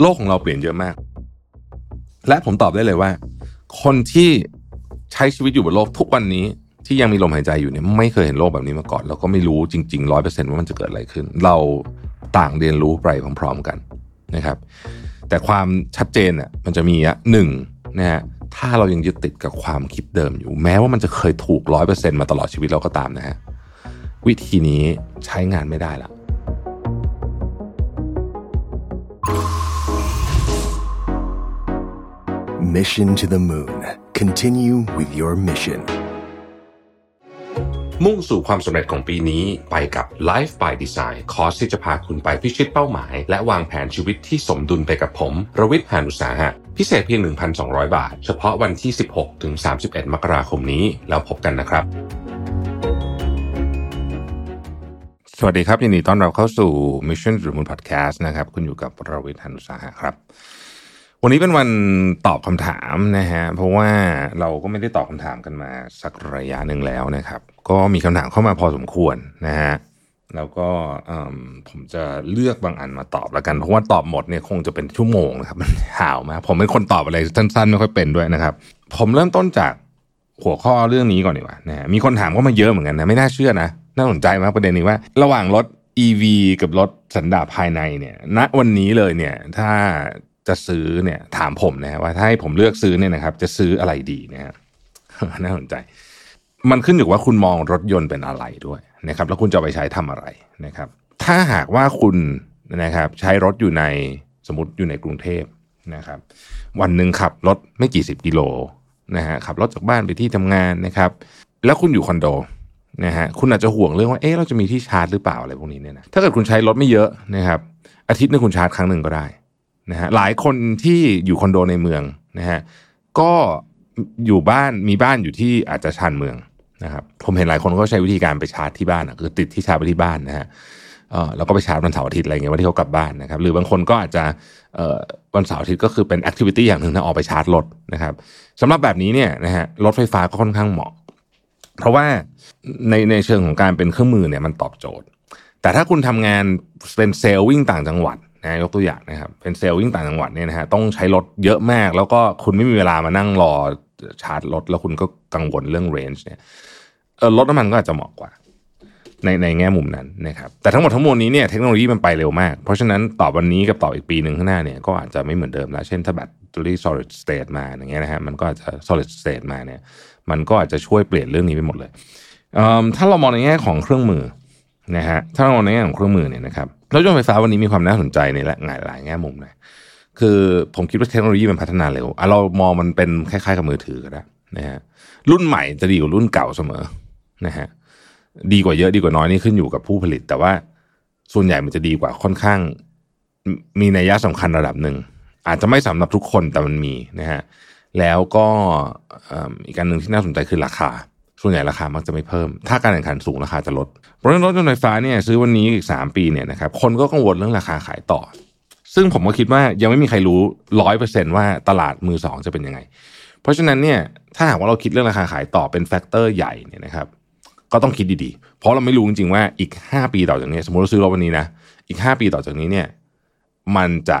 โลกของเราเปลี่ยนเยอะมาก และผมตอบได้เลยว่า คนที่ใช้ชีวิตอยู่บนโลกทุกวันนี้ที่ยังมีลมหายใจอยู่เนี่ยไม่เคยเห็นโลกแบบนี้มาก่อน แล้วก็ไม่รู้จริงๆร้อยเปอร์เซ็นว่ามันจะเกิดอะไรขึ้น เราต่างเรียนรู้ไปพร้อม ๆกันนะครับ แต่ความชัดเจนอะมันจะมีอะหนึ่งนะฮะถ้าเรายังยึดติดกับความคิดเดิมอยู่ แม้ว่ามันจะเคยถูกร้อยเปอร์เซ็นมาตลอดชีวิตเราก็ตามนะฮะวิธีนี้ใช้งานไม่ได้ละ Mission to the Moon. Continue with your mission. มุ่งสู่ความสำเร็จของปีนี้ไปกับ Life by Design คอร์สที่จะพาคุณไปพิชิตเป้าหมาย และวางแผนชีวิตที่สมดุลไปกับผม รวิทย์หานุสาหะ พิเศษเพียง 1,200 บาท เฉพาะวันที่ 16 ถึง 31 มกราคมนี้ แล้วพบกันนะครับ สวัสดีครับ ยินดีต้อนรับเข้าสู่ Mission to the Moon Podcast นะครับ คุณอยู่กับรวิทย์หานุสาหะครับ วันนี้เป็นวันตอบคำถามนะฮะเพราะว่าเราก็ไม่ได้ตอบคำถามกันมาสักระยะหนึ่งแล้วนะครับ ก็มีคำถามเข้ามาพอสมควรนะฮะแล้วก็ผมจะเลือกบางอันมาตอบแล้วกัน เพราะว่าตอบหมดเนี่ยคงจะเป็นชั่วโมงนะครับมันยาวมากผมเป็นคนตอบอะไรสั้นๆไม่ค่อยเป็นด้วยนะครับ ผมเริ่มต้นจากหัวข้อเรื่องนี้ก่อนดีกว่านะฮะมีคนถามเข้ามาเยอะเหมือนกันนะไม่น่าเชื่อนะน่าสนใจมากประเด็นนี้ว่า ระหว่างรถ EV กับรถสันดาปภายในเนี่ยณวันนี้เลยเนี่ย ถ้า จะซื้อเนี่ยถามผมนะว่าถ้าให้ผมเลือกซื้อเนี่ยนะครับ จะซื้ออะไรดีนะฮะน่าสนใจ มันขึ้นอยู่ว่าคุณมองรถยนต์เป็นอะไรด้วยนะครับ แล้วคุณจะไปใช้ทำอะไรนะครับ ถ้าหากว่าคุณนะครับ ใช้รถอยู่ในสมมติอยู่ในกรุงเทพนะครับ วันหนึ่งขับรถไม่กี่สิบกิโลนะฮะขับรถจากบ้านไปที่ทำงานนะครับ แล้วคุณอยู่คอนโดนะฮะคุณอาจจะห่วงเรื่องว่าเอ๊ะเราจะมีที่ชาร์จหรือเปล่าอะไรพวกนี้เนี่ยนะถ้าเกิดคุณใช้รถไม่เยอะนะครับ อาทิตย์นึงคุณชาร์จครั้งหนึ่งก็ได้ นะฮะหลายคนที่อยู่คอนโดในเมืองนะฮะก็อยู่บ้านมีบ้านอยู่ที่อาจจะชานเมืองนะครับผมเห็นหลายคนก็ใช้วิธีการไปชาร์จที่บ้านอะคือติดที่ชาร์จไปที่บ้านนะฮะเออแล้วก็ไปชาร์จวันเสาร์อาทิตย์อะไรเงี้ยวันที่เขากลับบ้านนะครับหรือบางคนก็อาจจะเอ่อวันเสาร์อาทิตย์ก็คือเป็น activity อย่างหนึ่งนะออกไปชาร์จรถนะครับสำหรับแบบนี้เนี่ยนะฮะรถไฟฟ้าก็ค่อนข้างเหมาะ เพราะว่าในในเชิงของการเป็นเครื่องมือเนี่ยมันตอบโจทย์ แต่ถ้าคุณทำงานเป็นเซลล์วิ่งต่างจังหวัด นะยกตัวอย่างนะครับเป็นเซลล์วิ่งต่างจังหวัดเนี่ยนะฮะต้องใช้รถเยอะมาก แล้วก็คุณไม่มีเวลามานั่งรอชาร์จรถ แล้วคุณก็กังวลเรื่อง range เนี่ยรถน้ำมันก็อาจจะเหมาะกว่า ในในแง่มุมนั้นนะครับแต่ทั้งหมดทั้งมวลนี้เนี่ยเทคโนโลยีมันไปเร็วมาก เพราะฉะนั้นต่อวันนี้กับต่ออีกปีหนึ่งข้างหน้าเนี่ยก็อาจจะไม่เหมือนเดิมแล้ว เช่นถ้าแบตเตอรี่ solid state มาอย่างเงี้ยนะฮะมันก็อาจจะ solid state มาเนี่ยมันก็อาจจะช่วยเปลี่ยนเรื่องนี้ไปหมดเลยเถ้าเรามองในแง่ของเครื่องมือนะฮะถ้าเรามองในแง่ของเครื่องมือเนี่ยนะครับ รถยนต์ไฟฟ้าวันนี้มีความน่าสนใจในหลายหลายแง่มุมเลยคือผมคิดว่าเทคโนโลยีมันพัฒนาเร็วอะเรามองมันเป็นคล้ายๆกับมือถือก็ได้นะฮะรุ่นใหม่จะดีกว่ารุ่นเก่าเสมอนะฮะดีกว่าเยอะดีกว่าน้อยนี่ขึ้นอยู่กับผู้ผลิต แต่ว่าส่วนใหญ่มันจะดีกว่าค่อนข้าง มีนัยยะสำคัญระดับหนึ่งอาจจะไม่สำหรับทุกคนแต่มันมีนะฮะแล้วก็อีกการหนึ่งที่น่าสนใจคือราคา ส่วนใหญ่ราคามักจะไม่เพิ่ม ถ้าการแข่งขันสูงราคาจะลด เพราะฉะนั้นรถยนต์ไฟฟ้าเนี่ยซื้อวันนี้อีกสามปีเนี่ยนะครับคนก็กังวลเรื่องราคาขายต่อ ซึ่งผมก็คิดว่ายังไม่มีใครรู้ร้อยเปอร์เซ็นต์ว่าตลาดมือสองจะเป็นยังไง เพราะฉะนั้นเนี่ยถ้าหากว่าเราคิดเรื่องราคาขายต่อเป็น factor ใหญ่เนี่ยนะครับก็ต้องคิดดีๆ เพราะเราไม่รู้จริงๆว่าอีก 5 ปีต่อจากนี้ สมมติเราซื้อรถวันนี้นะอีก 5 ปีต่อจากนี้เนี่ยมันจะ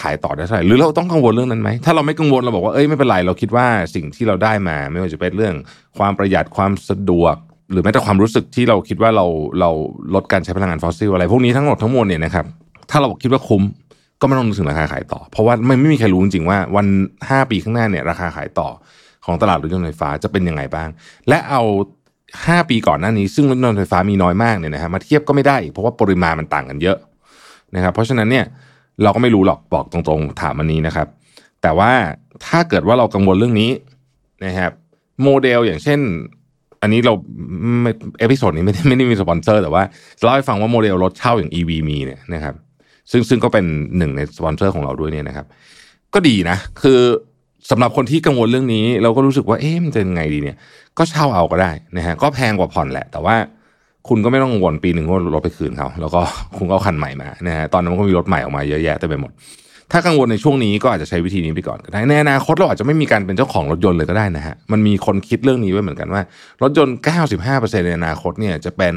ขายต่อได้เท่าไหร่หรือเราต้องกังวลเรื่องนั้นไหมถ้าเราไม่กังวลเราบอกว่าเอ้ยไม่เป็นไรเราคิดว่าสิ่งที่เราได้มา ไม่ว่าจะเป็นเรื่องความประหยัดความสะดวก หรือแม้แต่ความรู้สึกที่เราคิดว่าเราเราลดการใช้พลังงานฟอสซิลอะไรพวกนี้ทั้งหมดทั้งมวลเนี่ยนะครับถ้าเราคิดว่าคุ้มก็ไม่ต้องนึกถึงราคาขายต่อ เพราะว่าไม่ไม่มีใครรู้จริงๆว่าวัน 5 ปีข้างหน้าเนี่ยราคาขายต่อของตลาดรถยนต์ไฟฟ้าจะเป็นยังไงบ้าง และเอา 5 ปีก่อนหน้านี้ ซึ่งรถยนต์ไฟฟ้ามีน้อยมากเนี่ยนะฮะมาเทียบก็ไม่ได้ เพราะว่าปริมาณมันต่างกันเยอะนะครับเพราะฉะนั้นเนี่ย เราก็ไม่รู้หรอกบอกตรงๆถามอันนี้นะครับ แต่ว่าถ้าเกิดว่าเรากังวลเรื่องนี้นะครับโมเดลอย่างเช่น อันนี้เราไม่episode นี้ไม่ได้ไม่ได้มีสปอนเซอร์ แต่ว่าเล่าให้ฟังว่าโมเดลรถเช่าอย่าง EV มีเนี่ยนะครับซึ่งซึ่งก็เป็นหนึ่งในสปอนเซอร์ของเราด้วยเนี่ยนะครับ ก็ดีนะ คือสำหรับคนที่กังวลเรื่องนี้ เราก็รู้สึกว่าเอ๊ะมันจะยังไงดีเนี่ย ก็เช่าเอาก็ได้นะฮะก็แพงกว่าผ่อนแหละ แต่ว่า คุณก็ไม่ต้องกังวลปีหนึ่งก็รถไปคืนเขาแล้วก็คุณก็เอาคันใหม่มานะฮะตอนนั้นมันก็มีรถใหม่ออกมาเยอะแยะเต็มไปหมด ถ้ากังวลในช่วงนี้ก็อาจจะใช้วิธีนี้ไปก่อนก็ได้ในอนาคตเราอาจจะไม่มีการเป็นเจ้าของรถยนต์เลยก็ได้นะฮะมันมีคนคิดเรื่องนี้ไว้เหมือนกันว่า รถยนต์ 95%ในอนาคตเนี่ยจะเป็น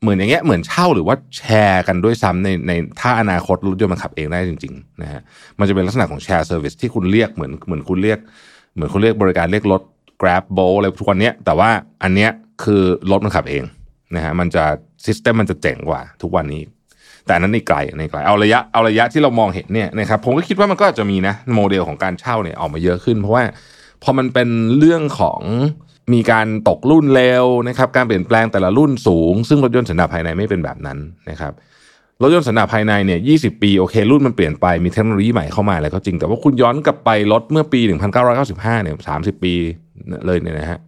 เหมือนอย่างเงี้ยเหมือนเช่าหรือว่าแชร์กันด้วยซ้ำในในถ้าอนาคตรถยนต์มันขับเองได้จริงๆนะฮะมันจะเป็นลักษณะของ share service ที่คุณเรียกเหมือนเหมือนคุณเรียก เหมือนคุณเรียกบริการเรียกรถ Grab Bolt อะไรทุกวันเนี้ยแต่ว่าอันเนี้ยคือรถมันขับเอง นะฮะมันจะ system มันจะเจ๋งกว่าทุกวันนี้ แต่นนั้นในไกลในไกลเอาระยะเอาระยะที่เรามองเห็นเนี่ยนะครับผมก็คิดว่ามันก็อาจจะมีนะโมเดลของการเช่าเนี่ยออกมาเยอะขึ้น เพราะว่าพอมันเป็นเรื่องของมีการตกรุ่นเร็วนะครับการเปลี่ยนแปลงแต่ละรุ่นสูง ซึ่งรถยนต์สันดาปภายในไม่เป็นแบบนั้นนะครับรถยนต์สันดาปภายในเนี่ยยีปีโอเค รุ่นมันเปลี่ยนไปมีเทคโนโลยีใหม่เข้ามาอะไรก็จริง แต่ว่าคุณย้อนกลับไปรถเมื่อปี 1995เนี่ย30 ปีเลยเนี่ยนะฮะ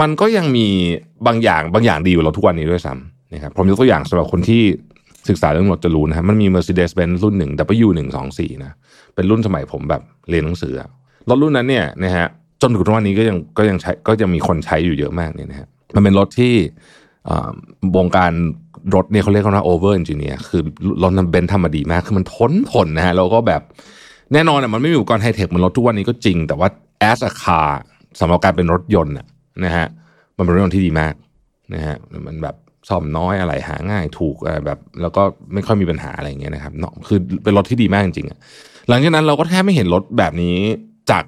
มันก็ยังมีบางอย่างบางอย่างดีกว่ารถทุกวันนี้ด้วยซ้ำนะครับผมยกตัวอย่างสำหรับคนที่ศึกษาเรื่องรถจะรู้นะฮะมันมี Mercedes-Benz รุ่นหนึ่ง W124 นะเป็นรุ่นสมัยผมแบบเรียนหนังสือรถรุ่นนั้นเนี่ยนะฮะจนถึงทุกวันนี้ก็ยังก็ยังใช้ก็ยังมีคนใช้อยู่เยอะมากเนี่ยนะฮะมันเป็นรถที่อ่าวงการรถเนี่ยเขาเรียกกันว่า over engineer คือรถเบนซ์ทำมาดีมาก คือมันทนทนนะฮะแล้วก็แบบแน่นอนอะมันไม่มีอุปกรณ์ไฮเทคเหมือนรถทุกวันนี้ก็จริง แต่ว่า as a car สำหรับการเป็นรถยนต์น่ะ นะฮะมันเป็นรถยนต์ที่ดีมากนะฮะมันแบบซ่อมน้อยอะไรหาง่ายถูกอะไรแบบแล้วก็ไม่ค่อยมีปัญหาอะไรอย่างเงี้ยนะครับเนาะคือเป็นรถที่ดีมากจริงๆอะหลังจากนั้นเราก็แทบไม่เห็นรถแบบนี้จาก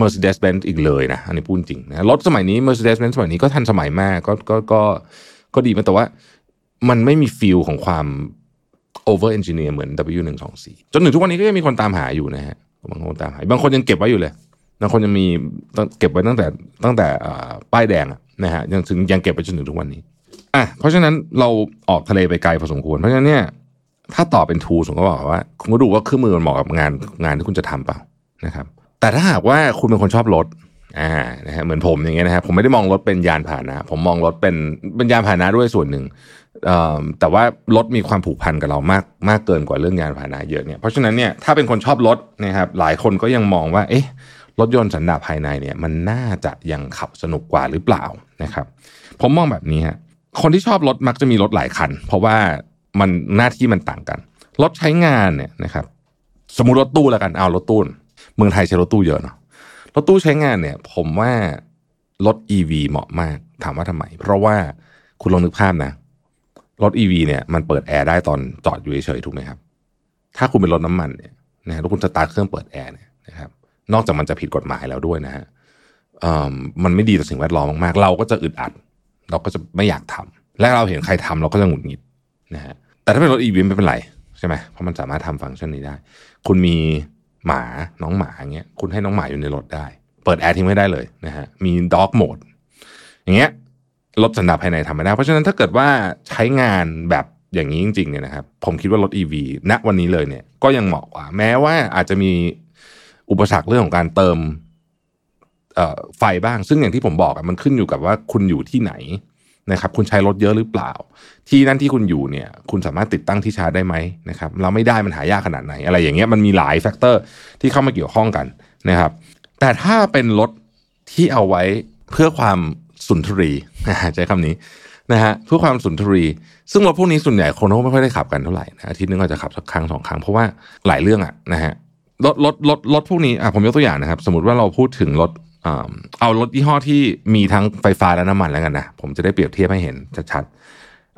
Mercedes-Benz อีกเลยนะอันนี้พูดจริงนะรถสมัยนี้ Mercedes-Benz สมัยนี้ก็ทันสมัยมากก็ก็ก็ก็ดีมากแต่ว่ามันไม่มีฟิลของความ over engineer เหมือน W124 จนถึงทุกวันนี้ก็ยังมีคนตามหาอยู่นะฮะบางคนตามหาบางคนยังเก็บไว้อยู่เลย บางคนยังมีเก็บไว้ตั้งแต่ตั้งแต่ป้ายแดงนะฮะยังถึงยังเก็บไปจนถึงทุกวันนี้อะเพราะฉะนั้นเราออกทะเลไปไกลพอสมควร เพราะฉะนั้นเนี่ยถ้าต่อเป็นทูผมก็บอกว่า คุณก็ดูว่าเครื่องมือมันเหมาะกับงานงานที่คุณจะทำเปล่านะครับ แต่ถ้าหากว่าคุณเป็นคนชอบรถอ่านะฮะเหมือนผมอย่างเงี้ยนะครับผมไม่ได้มองรถเป็นยานพาหนะ ผมมองรถเป็นเป็นยานพาหนะด้วยส่วนหนึ่งแต่ว่ารถมีความผูกพันกับเรามากมากเกินกว่าเรื่องยานพาหนะเยอะเนี่ยเพราะฉะนั้นเนี่ยถ้าเป็นคนชอบรถนะครับหลายคนก็ยังมองว่า เอ๊ะ รถยนต์สันดาปภายในเนี่ยมันน่าจะยังขับสนุกกว่าหรือเปล่านะครับ ผมมองแบบนี้ฮะคนที่ชอบรถมักจะมีรถหลายคัน เพราะว่ามันหน้าที่มันต่างกัน รถใช้งานเนี่ยนะครับ สมมติรถตู้แล้วกันเอารถตู้เมืองไทยใช้รถตู้เยอะเนาะรถตู้ใช้งานเนี่ย ผมว่ารถ E ีวีเหมาะมากถามว่าทำไม เพราะว่าคุณลองนึกภาพนะ รถ E ีวีเนี่ยมันเปิดแอร์ได้ตอนจอดอยู่เฉยๆถูกไหมครับ ถ้าคุณเป็นรถน้ำมันเนี่ยนะฮะแล้วคุณสตาร์ทเครื่องเปิดแอร์เนี่ย นอกจากมันจะผิดกฎหมายแล้วด้วยนะฮะมันไม่ดีต่อสิ่งแวดล้อมมากๆ เราก็จะอึดอัด เราก็จะไม่อยากทำและเราเห็นใครทำเราก็จะหงุดหงิดนะฮะแต่ถ้าเป็นรถ E ีวีไม่เป็นไรใช่ไหมเพราะมันสามารถทำฟังก์ชันนี้ได้ คุณมีหมาน้องหมาอย่างเงี้ยคุณให้น้องหมาอยู่ในรถได้ เปิดแอร์ทิ้งไว้ได้เลยนะฮะมี dog mode อย่างเงี้ยรถสันดาปภายในทำไม่ได้ เพราะฉะนั้นถ้าเกิดว่าใช้งานแบบอย่างนี้จริงๆเนี่ยนะครับผมคิดว่ารถ E ีณวันนี้เลยเนี่ยก็ยังเหมาะกว่า แม้ว่าอาจจะมี อุปสรรคเรื่องของการเติมไฟบ้าง ซึ่งอย่างที่ผมบอกมันขึ้นอยู่กับว่าคุณอยู่ที่ไหนนะครับ คุณใช้รถเยอะหรือเปล่า ที่นั่นที่คุณอยู่เนี่ย คุณสามารถติดตั้งที่ชาร์จได้ไหมนะครับถ้าไม่ได้มันหายากขนาดไหน อะไรอย่างเงี้ยมันมีหลาย factor ที่เข้ามาเกี่ยวข้องกันนะครับ แต่ถ้าเป็นรถที่เอาไว้เพื่อความสุนทรีใช้คำนี้นะฮะเพื่อความสุนทรี ซึ่งรถพวกนี้ส่วนใหญ่คนเขาไม่ค่อยได้ขับกันเท่าไหร่นะอาทิตย์นึงอาจจะขับสักครั้งสองครั้งเพราะว่าหลายเรื่องอะนะฮะ รถรถรถรถพวกนี้อะผมยกตัวอย่างนะครับ สมมติว่าเราพูดถึงรถเอารถยี่ห้อที่มีทั้งไฟฟ้าและน้ำมันแล้วกันนะ ผมจะได้เปรียบเทียบให้เห็นชัด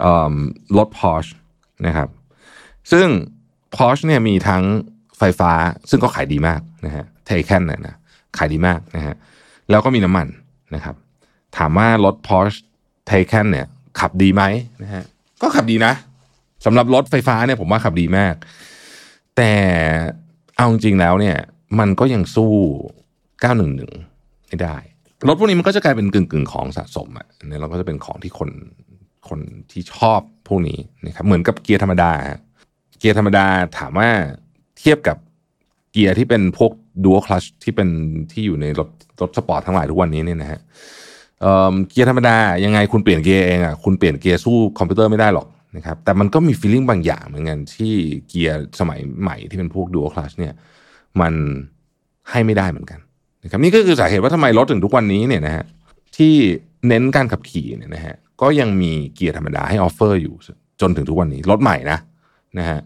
ๆรถ Porsche นะครับ ซึ่ง Porsche เนี่ยมีทั้งไฟฟ้าซึ่งก็ขายดีมากนะฮะเทแคนเนี่ยนะขายดีมากนะฮะแล้วก็มีน้ำมันนะครับ ถามว่ารถ Porsche Taycan เนี่ย ขับดีไหมนะฮะก็ขับดีนะสำหรับรถไฟฟ้าเนี่ยผมว่าขับดีมาก แต่ เอาจริงแล้วเนี่ย มันก็ยังสู้911ไม่ได้รถพวกนี้มันก็จะกลายเป็นกึ่งกึ่งของสะสมอะเนี่ยเราก็จะเป็นของที่คนคนที่ชอบพวกนี้นะครับเหมือนกับเกียร์ธรรมดา เกียร์ธรรมดาถามว่าเทียบกับเกียร์ที่เป็นพวก dual clutch ที่เป็นที่อยู่ในรถรถสปอร์ตทั้งหลายทุกวันนี้เนี่ยนะฮะเกียร์ธรรมดายังไงคุณเปลี่ยนเกียร์เองอะคุณเปลี่ยนเกียร์สู้คอมพิวเตอร์ไม่ได้หรอก นะครับแต่มันก็มี feeling บางอย่างเหมือนกันที่เกียร์สมัยใหม่ที่เป็นพวก dual clutch เนี่ยมันให้ไม่ได้เหมือนกันนะครับนี่ก็คือสาเหตุว่าทำไมรถถึงทุกวันนี้เนี่ยนะฮะที่เน้นการขับขี่เนี่ยนะฮะก็ยังมีเกียร์ธรรมดาให้ offer อยู่จนถึงทุกวันนี้รถใหม่นะนะฮะ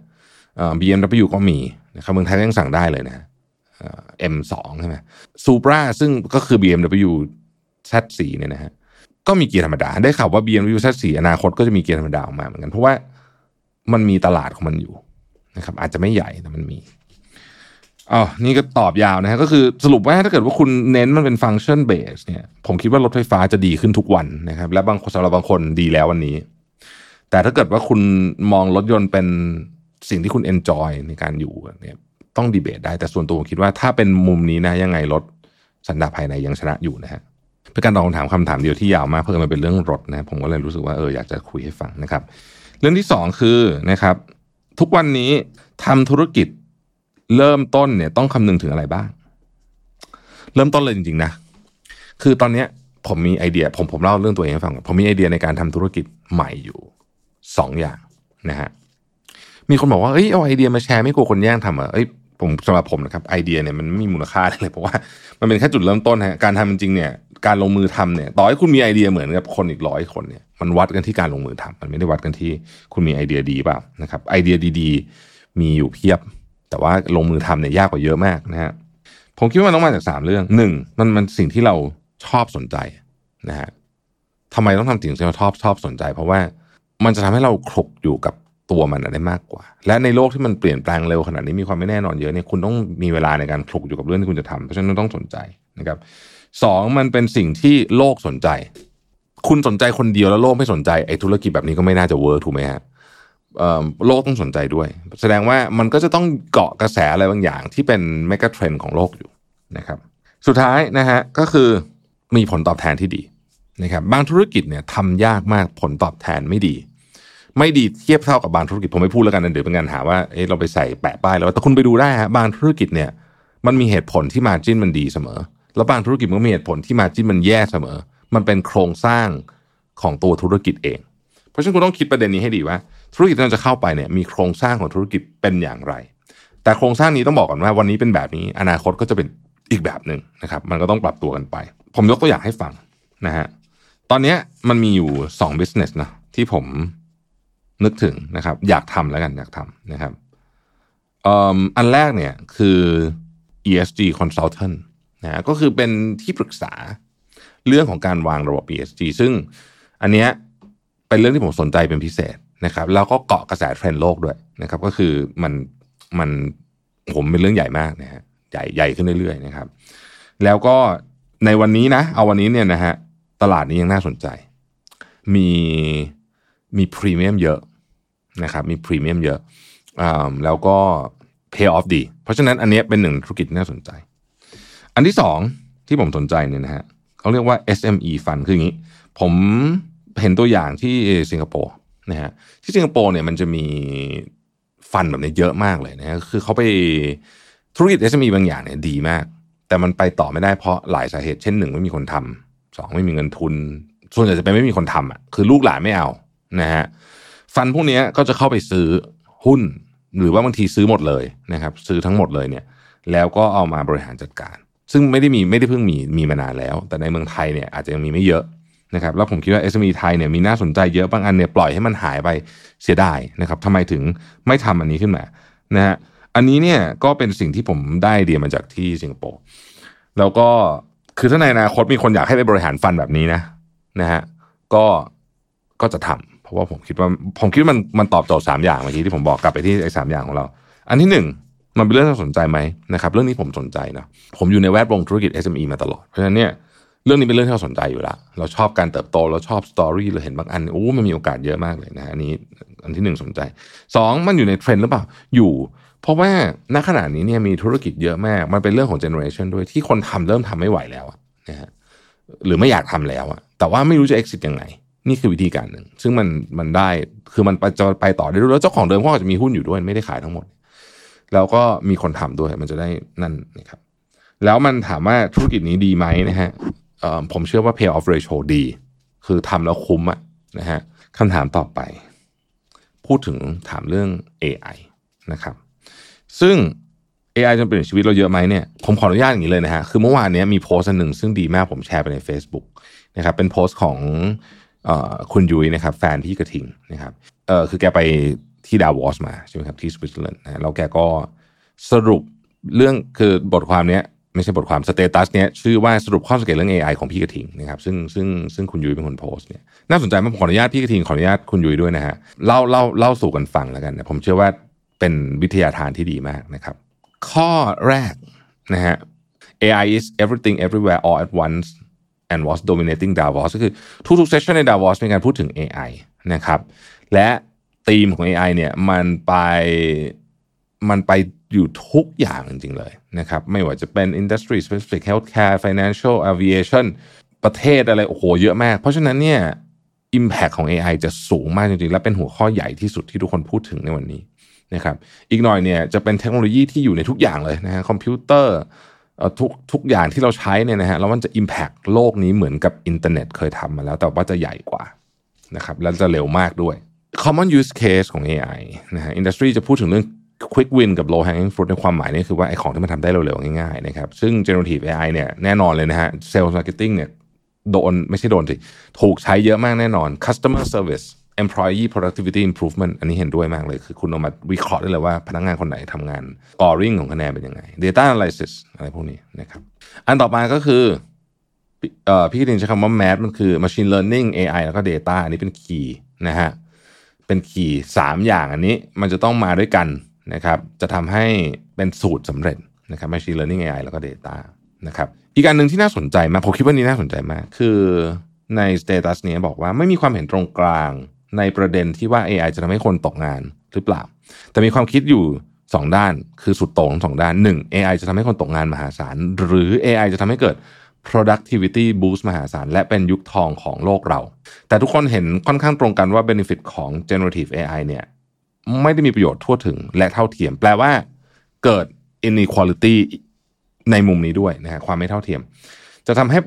BMW ก็มีนะครับเมืองไทยยังสั่งได้เลยนะ M2ใช่ไหมซูปราซึ่งก็คือ BMW Z4 เนี่ยนะฮะ ก็มีเกียร์ธรรมดา ได้ข่าวว่า BMW Z4 อนาคตก็จะมีเกียร์ธรรมดาออกมาเหมือนกัน เพราะว่ามันมีตลาดของมันอยู่นะครับ อาจจะไม่ใหญ่แต่มันมีอ๋อนี่ก็ตอบยาวนะฮะก็คือสรุปว่าถ้าเกิดว่าคุณเน้นมันเป็น function base เนี่ยผมคิดว่ารถไฟฟ้าจะดีขึ้นทุกวันนะครับ และบางสำหรับบางคนดีแล้ววันนี้ แต่ถ้าเกิดว่าคุณมองรถยนต์เป็นสิ่งที่คุณเอนจอยในการอยู่เนี่ยต้องดีเบตได้แต่ส่วนตัวผมคิดว่าถ้าเป็นมุมนี้นะยังไงรถสันดาปภายในยังชนะอยู่นะฮะ เป็นการตอบคำถามคำถามเดียวที่ยาวมากเพื่อมันเป็นเรื่องรถนะผมก็เลยรู้สึกว่าเอออยากจะคุยให้ฟังนะครับ เรื่องที่สองคือนะครับทุกวันนี้ทำธุรกิจเริ่มต้นเนี่ยต้องคำนึงถึงอะไรบ้าง เริ่มต้นเลยจริงๆนะ คือตอนเนี้ยผมมีไอเดีย ผมผมเล่าเรื่องตัวเองให้ฟังผมมีไอเดียในการทำธุรกิจใหม่อยู่สองอย่างนะฮะมีคนบอกว่าเอ้ยเอาไอเดียมาแชร์ไม่กลัวคนแย่งทำอะเอ้ยผมสำหรับผมนะครับไอเดียเนี่ยมันไม่มีมูลค่าเลยเพราะว่ามันเป็นแค่จุดเริ่มต้นฮะการทำจริงเนี่ย การลงมือทำเนี่ย ต่อให้คุณมีไอเดียเหมือนกับคนอีกร้อยคนเนี่ยมันวัดกันที่การลงมือทำมันไม่ได้วัดกันที่คุณมีไอเดียดีเปล่านะครับ ไอเดียดีๆ มีอยู่เพียบ แต่ว่าลงมือทำเนี่ยยากกว่าเยอะมากนะฮะผมคิดว่ามันต้องมาจากสามเรื่องหนึ่งมันมันสิ่งที่เราชอบสนใจนะฮะทำไมต้องทำสิ่งที่เราชอบชอบสนใจ เพราะว่ามันจะทำให้เราคลุกอยู่กับตัวมันได้มากกว่า และในโลกที่มันเปลี่ยนแปลงเร็วขนาดนี้มีความไม่แน่นอนเยอะเนี่ยคุณต้องมีเวลาในการคลุกอยู่กับเรื่องที่คุณจะทำเพราะฉะนั้นต้องสนใจนะครับ สองมันเป็นสิ่งที่โลกสนใจ คุณสนใจคนเดียวแล้วโลกไม่สนใจไอ้ธุรกิจแบบนี้ก็ไม่น่าจะเวิร์กถูกไหมฮะโลกต้องสนใจด้วย แสดงว่ามันก็จะต้องเกาะกระแสอะไรบางอย่างที่เป็นเมกะเทรนด์ของโลกอยู่นะครับ สุดท้ายนะฮะก็คือมีผลตอบแทนที่ดีนะครับบางธุรกิจเนี่ยทำยากมากผลตอบแทนไม่ดี ไม่ดีเทียบเท่ากับบางธุรกิจผมไม่พูดแล้วกันนะเดี๋ยวเป็นการหาว่าเอ๊ะเราไปใส่แปะป้ายแล้วแต่คุณไปดูได้ฮะบางธุรกิจเนี่ยมันมีเหตุผลที่มาจิ้นมันดีเสมอ แล้วบางธุรกิจมันมีเหตุผลที่มาจิ้นมันแย่เสมอ มันเป็นโครงสร้างของตัวธุรกิจเอง เพราะฉะนั้นคุณต้องคิดประเด็นนี้ให้ดีว่า ธุรกิจที่เราจะเข้าไปเนี่ยมีโครงสร้างของธุรกิจเป็นอย่างไร แต่โครงสร้างนี้ต้องบอกก่อนว่าวันนี้เป็นแบบนี้ อนาคตก็จะเป็นอีกแบบหนึ่งนะครับ มันก็ต้องปรับตัวกันไป ผมยกตัวอย่างให้ฟังนะฮะตอนนี้มันมีอยู่สอง business นะที่ผมนึกถึงนะครับ อยากทำแล้วกันอยากทำนะครับอันแรกเนี่ยคือ ESG consultant นะก็คือเป็นที่ปรึกษาเรื่องของการวางระบบ ESG ซึ่งอันเนี้ยเป็นเรื่องที่ผมสนใจเป็นพิเศษนะครับแล้วก็เกาะกระแสเทรนด์โลกด้วยนะครับ ก็คือมันมันผมเป็นเรื่องใหญ่มากนะฮะใหญ่ใหญ่ขึ้นเรื่อยๆนะครับ แล้วก็ในวันนี้นะ เอาวันนี้เนี่ยนะฮะตลาดนี้ยังน่าสนใจ มีมีพรีเมียมเยอะนะครับมีพรีเมียมเยอะอแล้วก็ pay off ดี เพราะฉะนั้นอันนี้เป็นหนึ่งธุรกิจที่น่าสนใจ อันที่สองที่ผมสนใจเนี่ยนะฮะเขาเรียกว่า SME Fund คืออย่างนี้ ผมเห็นตัวอย่างที่สิงคโปร์นะฮะที่สิงคโปร์เนี่ยมันจะมีฟันแบบนี้เยอะมากเลยนะคือเขาไปธุรกิจ SME บางอย่างเนี่ยดีมาก แต่มันไปต่อไม่ได้เพราะหลายสาเหตุ เช่นหนึ่งไม่มีคนทำสองไม่มีเงินทุน ส่วนใหญ่จะเป็นไม่มีคนทำอะคือลูกหลานไม่เอานะฮะฟันพวกนี้ก็จะเข้าไปซื้อหุ้น หรือว่าบางทีซื้อหมดเลยนะครับ ซื้อทั้งหมดเลยเนี่ย แล้วก็เอามาบริหารจัดการ ซึ่งไม่ได้มีไม่ได้เพิ่งมีมีมานานแล้ว แต่ในเมืองไทยเนี่ยอาจจะยังมีไม่เยอะนะครับแล้วผมคิดว่า SME ไทยเนี่ยมีน่าสนใจเยอะบางอันเนี่ยปล่อยให้มันหายไปเสียดายนะครับทำไมถึงไม่ทำอันนี้ขึ้นมานะฮะอันนี้เนี่ยก็เป็นสิ่งที่ผมได้เดียมาจากที่สิงคโปร์แล้วก็คือถ้าในอนาคตมีคนอยากให้ไปบริหารฟันแบบนี้นะนะฮะก็ก็จะทำเพราะว่าผมคิดว่าผมคิดว่ามันมันตอบโจทย์สามอย่างเมื่อกี้ที่ผมบอกกลับไปที่ไอ้สามอย่างของเรา อันที่หนึ่ง มันเป็นเรื่องที่สนใจไหมนะครับเรื่องนี้ผมสนใจนะผมอยู่ในแวดวงธุรกิจ SME มาตลอด เพราะฉะนั้นเนี่ยเรื่องนี้เป็นเรื่องที่เราสนใจอยู่ละเราชอบการเติบโตเราชอบ story เราเห็นบางอันโอ้มันมีโอกาสเยอะมากเลยนะอันนี้อันที่หนึ่งสนใจสองมันอยู่ในเทรนด์หรือเปล่าอยู่ เพราะว่าณขณะนี้เนี่ยมีธุรกิจเยอะมาก มันเป็นเรื่องของเจเนอเรชันด้วยที่คนทำเริ่มทำไม่ไหวแล้วนะฮะหรือไม่อยากทำแล้วอะแต่ว่าไม่รู้จะ exit ยังไงนี่คือวิธีการหนึ่ง ซึ่งมันมันได้คือมันจะไปต่อได้ด้วยแล้วเจ้าของเดิมเขาอาจจะมีหุ้นอยู่ด้วยไม่ได้ขายทั้งหมด แล้วก็มีคนทำด้วยมันจะได้นั่นนะครับแล้วมันถามว่าธุรกิจนี้ดีไหมนะฮะผมเชื่อว่า pay off ratio ดี คือทำแล้วคุ้มอะนะฮะคำถามต่อไป พูดถึงถามเรื่อง AI นะครับ ซึ่ง AI จะเปลี่ยนชีวิตเราเยอะไหมเนี่ยผมขออนุญาตอย่างนี้เลยนะฮะ คือเมื่อวานนี้มีโพสต์หนึ่งซึ่งดีมากผมแชร์ไปใน Facebook นะครับเป็นโพสต์ของอคุณยุ้ยนะครับแฟนพี่กระทิงนะครับเออคือแกไป ที่ดาวอสมาใช่ไหมครับที่สวิตเซอร์แลนด์นะแล้วแกก็สรุปเรื่องคือบทความนี้ไม่ใช่บทความ status เนี้ยชื่อว่าสรุปข้อสังเกตเรื่อง AI ของพี่กระทิงนะครับซึ่งซึ่งซึ่งคุณยุ้ยเป็นคนโพสต์เนี่ยน่าสนใจมากขออนุญาตพี่กระทิงขออนุญาตคุณยุ้ยด้วยนะฮะเล่าเล่าเล่าสู่กันฟังแล้วกันนะผมเชื่อว่าเป็นวิทยาทานที่ดีมากนะครับ ข้อแรกนะฮะ AI is everything everywhere all at once and was dominating Davos ก็คือทุกๆเซสชันใน Davos มีการพูดถึง AI นะครับและ ธีมของ AI เนี่ยมันไปมันไปอยู่ทุกอย่างจริง ๆ เลยนะครับ ไม่ว่าจะเป็น industry specific healthcare financial aviation ประเทศอะไร โอ้โห เยอะมาก เพราะฉะนั้นเนี่ย impact ของ AI จะสูงมากจริง ๆ และเป็นหัวข้อใหญ่ที่สุดที่ทุกคนพูดถึงในวันนี้นะครับอีกหน่อยเนี่ยจะเป็นเทคโนโลยีที่อยู่ในทุกอย่างเลยนะฮะคอมพิวเตอร์ทุกทุกอย่างที่เราใช้เนี่ยนะฮะแล้วมันจะ impact โลกนี้เหมือนกับอินเทอร์เน็ตเคยทำมาแล้ว แต่ว่าจะใหญ่กว่านะครับแล้วจะเร็วมากด้วย common use case ของ AI นะฮะ industry จะพูดถึงเรื่อง quick win กับ low hanging fruit ในความหมายนี่คือว่าไอ้ของที่มันทำได้เร็วๆ ง่ายๆนะครับซึ่ง generative AI เนี่ยแน่นอนเลยนะฮะ sales marketing เนี่ยโดนไม่ใช่โดนสิ ถูกใช้เยอะมากแน่นอน customer service employee productivity improvement อันนี้เห็นด้วยมากเลย คือคุณเอามาวิเคราะห์ได้เลยว่าพนักงานคนไหนทำงาน scoring ของคะแนนเป็นยังไง data analysis อะไรพวกนี้นะครับ อันต่อมาก็คือพี่กิตินใช้คำว่า math มันคือ machine learning AI แล้วก็ data อันนี้เป็น key นะฮะ เป็น key สามอย่างอันนี้มันจะต้องมาด้วยกันนะครับ จะทำให้เป็นสูตรสำเร็จนะครับ machine learning AI แล้วก็ data นะครับ อีกการหนึ่งที่น่าสนใจมาก ผมคิดว่านี้น่าสนใจมาก คือใน status นี้บอกว่าไม่มีความเห็นตรงกลางในประเด็นที่ว่า AI จะทำให้คนตกงานหรือเปล่า แต่มีความคิดอยู่ 2 ด้าน คือสุดโต่งสองด้าน 1. AI จะทำให้คนตกงานมหาศาล หรือ AI จะทำให้เกิด productivity boost มหาศาล และเป็นยุคทองของโลกเรา แต่ทุกคนเห็นค่อนข้างตรงกันว่า benefit ของ generative AI เนี่ยไม่ได้มีประโยชน์ทั่วถึงและเท่าเทียม แปลว่าเกิด inequality ในมุมนี้ด้วยนะฮะความไม่เท่าเทียม จะทำให้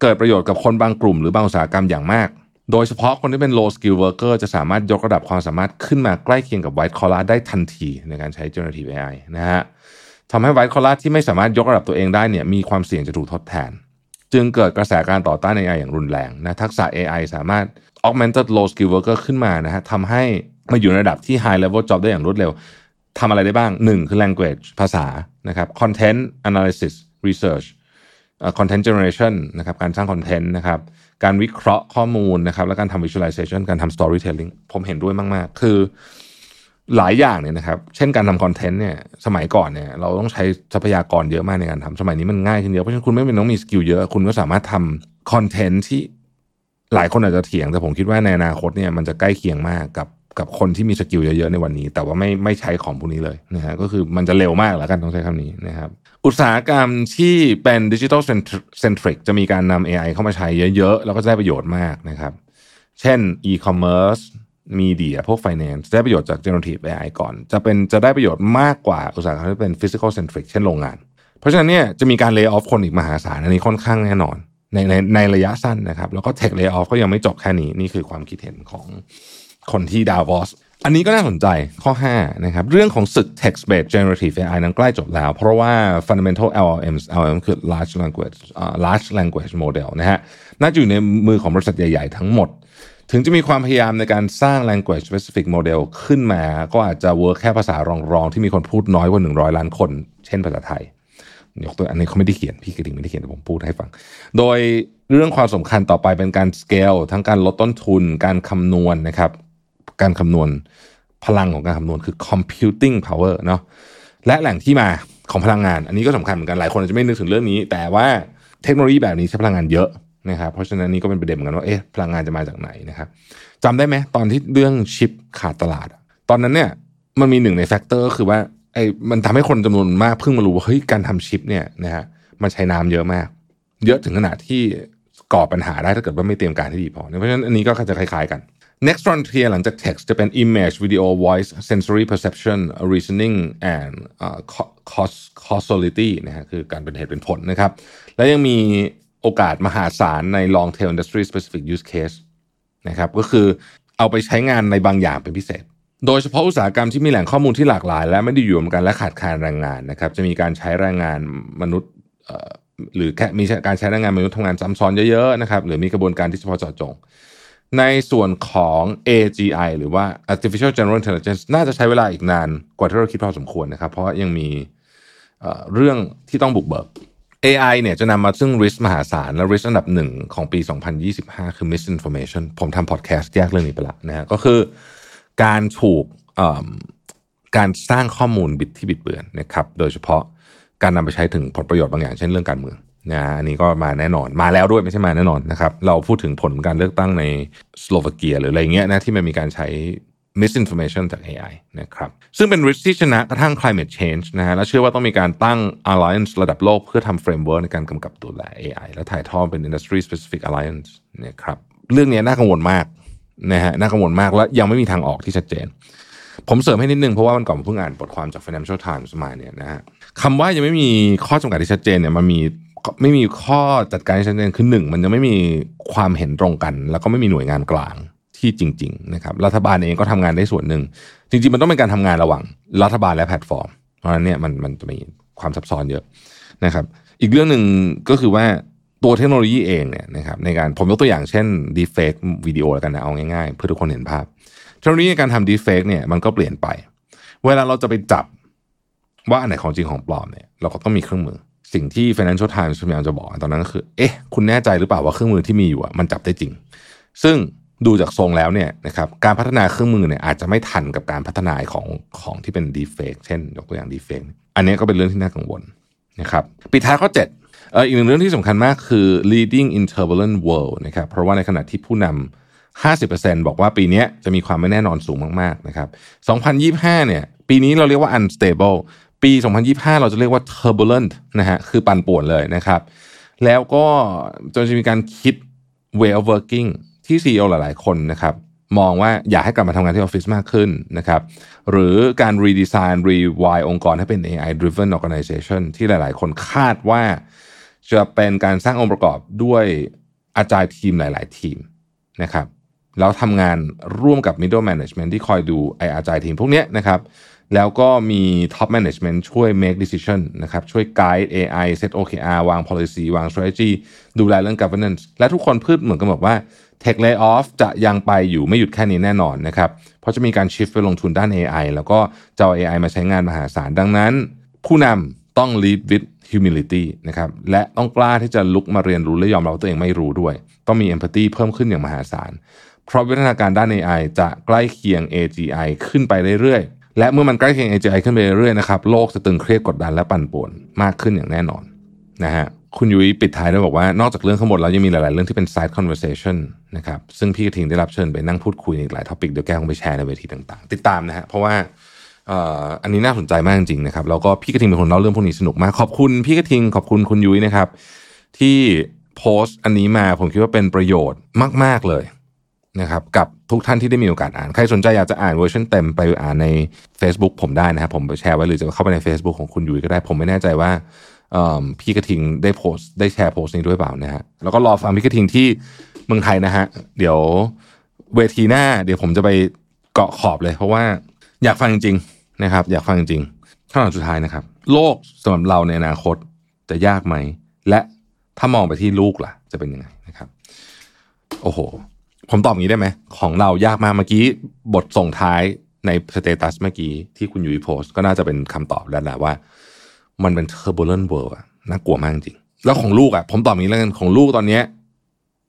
เกิดประโยชน์กับคนบางกลุ่มหรือบางอุตสาหกรรมอย่างมาก โดยเฉพาะคนที่เป็น low skill worker จะสามารถยกระดับความสามารถขึ้นมาใกล้เคียงกับ white collar ได้ทันทีในการใช้ generative AI นะฮะทำให้ white collar ที่ไม่สามารถยกระดับตัวเองได้เนี่ยมีความเสี่ยงจะถูกทดแทน จึงเกิดกระแสการต่อต้าน AI อย่างรุนแรงนะทักษะ AI สามารถ augmented low skill worker ขึ้นมานะฮะทำให้มาอยู่ในระดับที่ high level job ได้อย่างรวดเร็วทำอะไรได้บ้าง 1 คือ language ภาษานะครับ content analysis research content generation นะครับการสร้าง content นะครับการวิเคราะห์ข้อมูลนะครับและการทำ visualization การทำ storytelling ผมเห็นด้วยมาก ๆ คือ หลายอย่างเนี่ยนะครับ เช่นการทำ content เนี่ย สมัยก่อนเนี่ย เราต้องใช้ทรัพยากรเยอะมากในการทำสมัยนี้มันง่ายขึ้นเยอะ เพราะฉะนั้นคุณไม่เป็นต้องมี skill เยอะ คุณก็สามารถทำ content ที่หลายคนอาจจะเถียง แต่ผมคิดว่าในอนาคตเนี่ยมันจะใกล้เคียงมากกับกับคนที่มี skill เยอะๆในวันนี้ แต่ว่าไม่ไม่ใช้ของพวกนี้เลยนะฮะก็คือมันจะเร็วมากแล้วกันต้องใช้คำนี้นะครับ อุตสาหกรรมที่เป็น digital centric จะมีการนำ AI เข้ามาใช้เยอะๆ แล้วก็ได้ประโยชน์มากนะครับ เช่น e-commerce media พวก finance ได้ประโยชน์จาก generative AI ก่อน จะเป็นจะได้ประโยชน์มากกว่าอุตสาหกรรมที่เป็น physical centric เช่นโรงงาน เพราะฉะนั้นเนี่ยจะมีการ lay off คนอีกมหาศาลอันนี้ค่อนข้างแน่นอน ในในในระยะสั้นนะครับ แล้วก็ tech lay off ก็ยังไม่จบแค่นี้ นี่คือความคิดเห็นของคนที่ดาวอสอันนี้ก็น่าสนใจข้อ 5 นะครับ เรื่องของศึก text based generative AI นั้นใกล้จบแล้ว เพราะว่า fundamental LLMs LLM คือ large language uh, large language model นะฮะน่าจะอยู่ในมือของบริษัทใหญ่ ๆ ทั้งหมด ถึงจะมีความพยายามในการสร้าง language specific model ขึ้นมา ก็อาจจะ work แค่ภาษารองๆ ที่มีคนพูดน้อยกว่า 100 ล้านคน เช่นภาษาไทย ยกตัวอันนี้เขาไม่ได้เขียน พี่กระดิ่งไม่ได้เขียนแต่ผมพูดให้ฟัง โดยเรื่องความสำคัญต่อไปเป็นการ scale ทั้งการลดต้นทุน การคำนวณนนะครับ การคำนวณพลังของการคำนวณคือ computing power เนาะ และแหล่งที่มาของพลังงาน อันนี้ก็สำคัญเหมือนกัน หลายคนอาจจะไม่นึกถึงเรื่องนี้ แต่ว่าเทคโนโลยีแบบนี้ใช้พลังงานเยอะ นะครับเพราะฉะนั้นนี่ก็เป็นประเด็นเหมือนกันว่าเอ๊ะพลังงานจะมาจากไหนนะครับจำได้ไหมตอนที่เรื่องชิปขาดตลาด ตอนนั้นเนี่ยมันมีหนึ่งใน factor คือว่าไอ้มันทำให้คนจำนวนมากเพิ่งมารู้ว่าเฮ้ยการทำชิปเนี่ยนะฮะมันใช้น้ำเยอะมาก เยอะถึงขนาดที่ก่อปัญหาได้ถ้าเกิดว่าไม่เตรียมการที่ดีพอเพราะฉะนั้นอันนี้ก็จะคล้ายๆกัน next frontier หลังจาก text จะเป็น image video voice sensory perception reasoning and uh, causality นะฮะคือการเป็นเหตุเป็นผลนะครับ และยังมี โอกาสมหาศาลใน long tail industry specific use case นะครับก็คือเอาไปใช้งานในบางอย่างเป็นพิเศษ โดยเฉพาะอุตสาหกรรมที่มีแหล่งข้อมูลที่หลากหลาย และไม่ได้อยู่รวมกันและขาดแคลนแรงงานนะครับจะมีการใช้แรงงานมนุษย์หรือแค่มีการใช้แรงงานมนุษย์ทำงานซ้ำซ้อนเยอะๆนะครับหรือมีกระบวนการที่เฉพาะเจาะจง ในส่วนของ AGI หรือว่า artificial general intelligence น่าจะใช้เวลาอีกนานกว่าที่เราคิดพอสมควรนะครับ เพราะยังมีเรื่องที่ต้องบุกเบิก AI เนี่ยจะนำมาซึ่ง risk มหาศาลและ risk อันดับหนึ่งของปี 2025 คือ misinformation ผมทำพอดแคสต์แยกเรื่องนี้ไปละนะฮะก็คือการถูกการสร้างข้อมูลบิดที่บิดเบือนนะครับโดยเฉพาะการนำไปใช้ถึงผลประโยชน์บางอย่างเช่นเรื่องการเมืองนะอันนี้ก็มาแน่นอนมาแล้วด้วยไม่ใช่มาแน่นอนนะครับ เราพูดถึงผลการเลือกตั้งในสโลวาเกีย หรืออะไรเงี้ยนะที่มันมีการใช้ misinformation จาก AI นะครับซึ่งเป็น risk ที่ชนะกระทั่ง climate change นะฮะและเชื่อว่าต้องมีการตั้ง alliance ระดับโลกเพื่อทำ framework ในการกำกับดูแล AI และถ่ายทอดเป็น industry specific alliance นะครับเรื่องนี้น่ากังวลมากนะฮะน่ากังวลมากและยังไม่มีทางออกที่ชัดเจน ผมเสริมให้นิดนึงเพราะว่ามันก่อนเพิ่งอ่านบทความจาก Financial Times มาเนี่ยนะฮะคำว่ายังไม่มีข้อจำกัดที่ชัดเจนเนี่ยมันมีไม่มีข้อจัดการที่ชัดเจนคือหนึ่งมันจะไม่มีความเห็นตรงกัน แล้วก็ไม่มีหน่วยงานกลาง ที่จริงๆนะครับรัฐบาลเองก็ทำงานได้ส่วนหนึ่ง จริงๆ มันต้องเป็นการทำงานระหว่างรัฐบาลและแพลตฟอร์ม เพราะฉะนั้นเนี่ยมันมันจะมีความซับซ้อนเยอะนะครับ อีกเรื่องหนึ่งก็คือว่าตัวเทคโนโลยีเองเนี่ยนะครับในการผมยกตัวอย่างเช่น deepfake วิดีโอแล้วกันนะเอาง่ายๆ เพื่อทุกคนเห็นภาพ เทคโนโลยีในการทำ deepfake เนี่ยมันก็เปลี่ยนไป เวลาเราจะไปจับว่าอันไหนของจริงของปลอมเนี่ยเราก็ต้องมีเครื่องมือ สิ่งที่ Financial Times พยายามจะบอกตอนนั้นก็คือ เอ๊ะ คุณแน่ใจหรือเปล่าว่าเครื่องมือที่มีอยู่มันจับได้จริง ซึ่ง ดูจากทรงแล้วเนี่ยนะครับการพัฒนาเครื่องมือเนี่ยอาจจะไม่ทันกับการพัฒนาของของที่เป็นดีเฟกเช่น ยกตัวอย่างดีเฟกอันนี้ก็เป็นเรื่องที่น่ากังวลนะครับปิดท้ายข้อ 7เอออีกหนึ่งเรื่องที่สำคัญมากคือ leading in turbulent world นะครับเพราะว่าในขณะที่ผู้นำ50%บอกว่าปีนี้จะมีความไม่แน่นอนสูงมาก ๆ นะครับ 2025 เนี่ย ปีนี้เราเรียกว่า unstable ปี 2025 เราจะเรียกว่า turbulent นะฮะ คือปั่นป่วนเลยนะครับ แล้วก็จนจะมีการคิด way of working ที่ซีอหลาย ๆ คนนะครับมองว่าอยากให้กลับมาทำงานที่ออฟฟิศมากขึ้นนะครับหรือการรีดีไซน์รีวายองค์กรให้เป็น AI driven organization ที่หลาย ๆ คนคาดว่า จะเป็นการสร้างองค์ประกอบด้วยอาจารย์ทีมหลาย ๆ ทีมนะครับแล้วทำงานร่วมกับ middle management ที่คอยดูไออาจารย์ทีมพวกนี้นะครับแล้วก็มี top management ช่วย make decision นะครับช่วย guide AI set OKR วาง policy วาง strategy ดูแลเรื่อง governance และทุกคนพูดเหมือนกันบอกว่า tech layoff จะยังไปอยู่ไม่หยุดแค่นี้แน่นอนนะครับ เพราะจะมีการ shift ไปลงทุนด้าน AI แล้วก็จะเอา AI มาใช้งานมหาศาลดังนั้น ผู้นำต้อง lead with humility นะครับและต้องกล้าที่จะลุกมาเรียนรู้และยอมรับตัวเองไม่รู้ด้วย ต้องมี empathy เพิ่มขึ้นอย่างมหาศาล เพราะวิวัฒนาการด้าน AI จะใกล้เคียง AGI ขึ้นไปเรื่อยๆ และเมื่อมันใกล้เคียง AGI ขึ้นไปเรื่อยๆนะครับโลกจะตึงเครียดกดดันและปั่นป่วนมากขึ้นอย่างแน่นอนนะฮะ คุณยุ้ยปิดท้ายด้วยบอกว่านอกจากเรื่องข้างบนแล้วยังมีหลาย ๆ เรื่องที่เป็น side conversation นะครับซึ่งพี่กระทิงได้รับเชิญไปนั่งพูดคุยในหลาย topic เดี๋ยวแกคงไปแชร์ในเวทีต่าง ๆ ติดตามนะฮะเพราะว่าอันนี้น่าสนใจมากจริง ๆ นะครับแล้วก็พี่กระทิงเป็นคนเล่าเรื่องพวกนี้สนุกมาก ขอบคุณพี่กระทิงขอบคุณคุณยุ้ยนะครับ ที่โพสต์อันนี้มาผมคิดว่าเป็นประโยชน์มาก ๆ เลยนะครับกับทุกท่านที่ได้มีโอกาสอ่าน ใครสนใจอยากจะอ่านเวอร์ชันเต็มไปอ่านใน Facebook ผมได้นะครับผมไปแชร์ไว้หรือจะเข้าไปใน Facebook ของคุณยุ้ยก็ได้ผมไม่แน่ใจว่า พี่กระทิงได้โพสได้แชร์โพสต์นี้ด้วยเปล่านะฮะแล้วก็รอฟังพี่กระทิงที่เมืองไทยนะฮะเดี๋ยวเวทีหน้า เดี๋ยวผมจะไปเกาะขอบเลย เพราะว่าอยากฟังจริงๆนะครับ อยากฟังจริงๆข้างหลังสุดท้ายนะครับ โลกสำหรับเราในอนาคตจะยากไหม และถ้ามองไปที่ลูกล่ะ จะเป็นยังไงนะครับ โอ้โห ผมตอบงี้ได้ไหม ของเรายากมากเมื่อกี้ บทส่งท้ายใน status เมื่อกี้ที่คุณยุ้ยโพสก็น่าจะเป็นคำตอบแล้วแหละว่า มันเป็น turbulent world อะน่ากลัวมากจริง แล้วของลูกอะผมตอบงี้แล้วกันของลูกตอนเนี้ย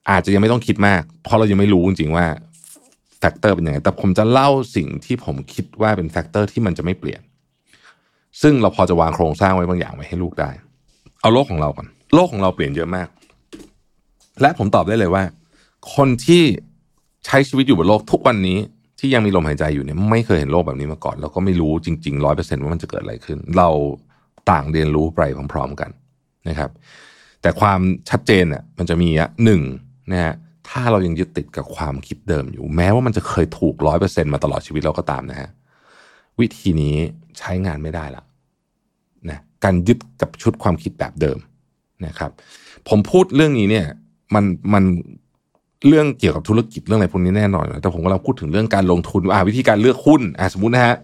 อาจจะยังไม่ต้องคิดมาก เพราะเรายังไม่รู้จริงๆว่า factor เป็นยังไง แต่ผมจะเล่าสิ่งที่ผมคิดว่าเป็น factor ที่มันจะไม่เปลี่ยน ซึ่งเราพอจะวางโครงสร้างไว้บางอย่างไว้ให้ลูกได้ เอาโลกของเราก่อน โลกของเราเปลี่ยนเยอะมาก และผมตอบได้เลยว่า คนที่ใช้ชีวิตอยู่บนโลกทุกวันนี้ที่ยังมีลมหายใจอยู่เนี่ยไม่เคยเห็นโลกแบบนี้มาก่อน แล้วก็ไม่รู้จริงๆร้อยเปอร์เซ็นต์ว่ามันจะเกิดอะไรขึ้น เรา ต่างเรียนรู้ไปพร้อมๆกันนะครับ แต่ความชัดเจนอะมันจะมีอะหนึ่งนะฮะถ้าเรายังยึดติดกับความคิดเดิมอยู่ แม้ว่ามันจะเคยถูกร้อยเปอร์เซ็นมาตลอดชีวิตเราก็ตามนะฮะวิธีนี้ใช้งานไม่ได้ละนะการยึดกับชุดความคิดแบบเดิมนะครับ ผมพูดเรื่องนี้เนี่ยมันมันเรื่องเกี่ยวกับธุรกิจเรื่องอะไรพวกนี้แน่นอนแต่ผมกำลังพูดถึงเรื่องการลงทุนอ่าวิธีการเลือกหุ้นอ่าสมมตินะฮะ